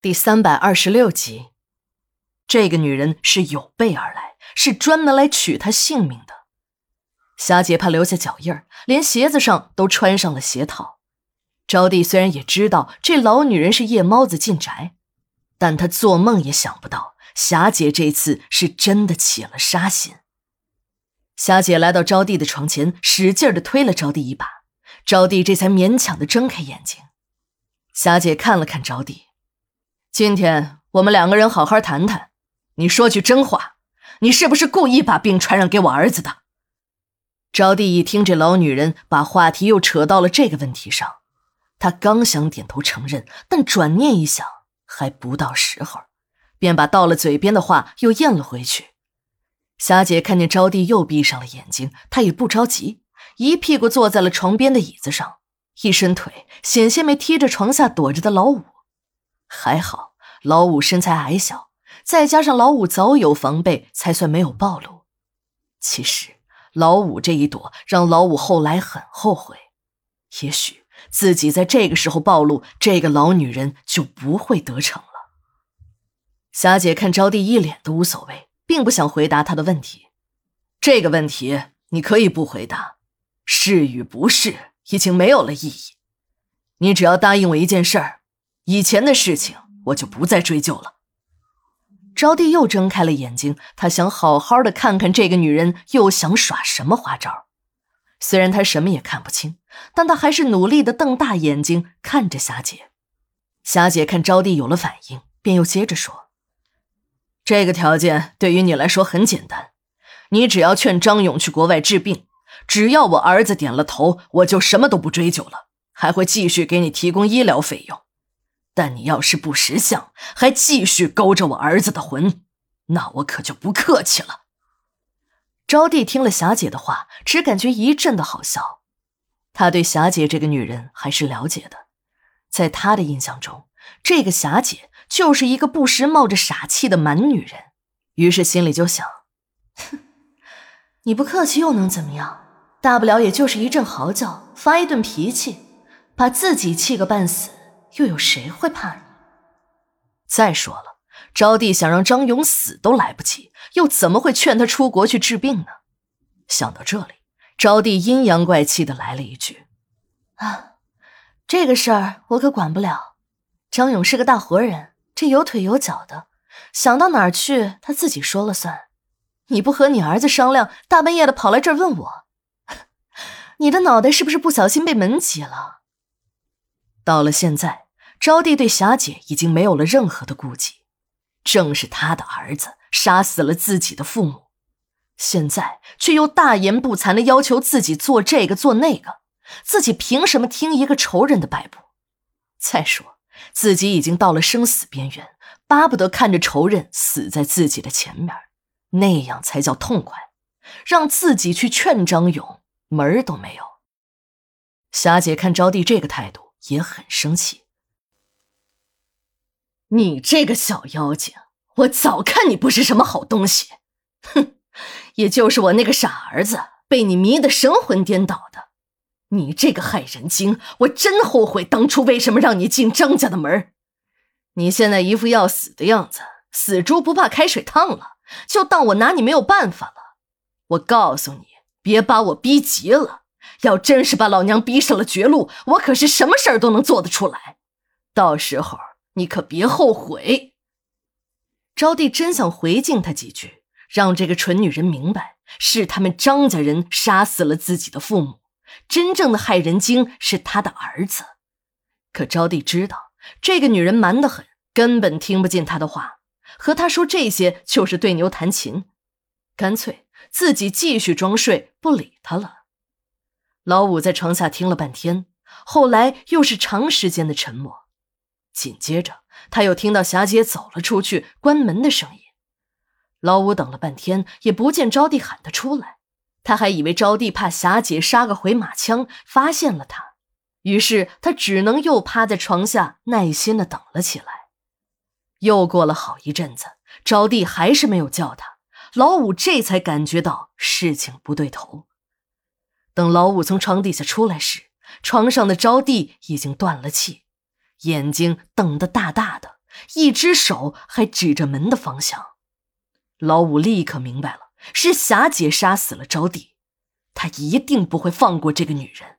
第三百二十六集，这个女人是有备而来，是专门来取他性命的。霞姐怕留下脚印儿，连鞋子上都穿上了鞋套。招娣虽然也知道这老女人是夜猫子进宅，但她做梦也想不到霞姐这次是真的起了杀心。霞姐来到招娣的床前，使劲的推了招娣一把，招娣这才勉强的睁开眼睛。霞姐看了看招娣。今天我们两个人好好谈谈，你说句真话，你是不是故意把病传染给我儿子的？招娣一听这老女人把话题又扯到了这个问题上，她刚想点头承认，但转念一想，还不到时候，便把到了嘴边的话又咽了回去。霞姐看见招娣又闭上了眼睛，她也不着急，一屁股坐在了床边的椅子上，一伸腿险些没踢着床下躲着的老五。还好，老五身材矮小，再加上老五早有防备，才算没有暴露。其实，老五这一躲，让老五后来很后悔。也许自己在这个时候暴露，这个老女人就不会得逞了。霞姐看招娣一脸的无所谓，并不想回答她的问题。这个问题你可以不回答，是与不是已经没有了意义。你只要答应我一件事儿。以前的事情我就不再追究了。招娣又睁开了眼睛，她想好好的看看这个女人又想耍什么花招。虽然她什么也看不清，但她还是努力的瞪大眼睛看着霞姐。霞姐看招娣有了反应，便又接着说：“这个条件对于你来说很简单，你只要劝张勇去国外治病，只要我儿子点了头，我就什么都不追究了，还会继续给你提供医疗费用。”但你要是不识相，还继续勾着我儿子的魂，那我可就不客气了。招娣听了霞姐的话，只感觉一阵的好笑。她对霞姐这个女人还是了解的，在她的印象中，这个霞姐就是一个不时冒着傻气的蛮女人。于是心里就想：哼，你不客气又能怎么样？大不了也就是一阵嚎叫，发一顿脾气，把自己气个半死。又有谁会怕你？再说了，招娣想让张勇死都来不及，又怎么会劝他出国去治病呢？想到这里，招娣阴阳怪气的来了一句：“啊，这个事儿我可管不了。张勇是个大活人，这有腿有脚的，想到哪儿去他自己说了算。你不和你儿子商量，大半夜的跑来这儿问我，你的脑袋是不是不小心被门挤了？”到了现在，招娣对霞姐已经没有了任何的顾忌。正是他的儿子杀死了自己的父母，现在却又大言不惭的要求自己做这个做那个，自己凭什么听一个仇人的摆布？再说，自己已经到了生死边缘，巴不得看着仇人死在自己的前面，那样才叫痛快。让自己去劝张勇，门儿都没有。霞姐看招娣这个态度。也很生气。你这个小妖精，我早看你不是什么好东西。哼，也就是我那个傻儿子被你迷得神魂颠倒的。你这个害人精，我真后悔当初为什么让你进张家的门。你现在一副要死的样子，死猪不怕开水烫了，就当我拿你没有办法了。我告诉你，别把我逼急了。要真是把老娘逼上了绝路，我可是什么事儿都能做得出来。到时候你可别后悔。招娣真想回敬他几句，让这个蠢女人明白，是他们张家人杀死了自己的父母，真正的害人精是他的儿子。可招娣知道，这个女人蛮得很，根本听不进他的话，和他说这些就是对牛弹琴，干脆自己继续装睡，不理他了。老五在床下听了半天，后来又是长时间的沉默。紧接着，他又听到霞姐走了出去，关门的声音。老五等了半天，也不见招娣喊他出来，他还以为招娣怕霞姐杀个回马枪，发现了他，于是他只能又趴在床下耐心的等了起来。又过了好一阵子，招娣还是没有叫他，老五这才感觉到事情不对头。等老五从床底下出来时，床上的招娣已经断了气，眼睛瞪得大大的，一只手还指着门的方向。老五立刻明白了，是霞姐杀死了招娣，他一定不会放过这个女人。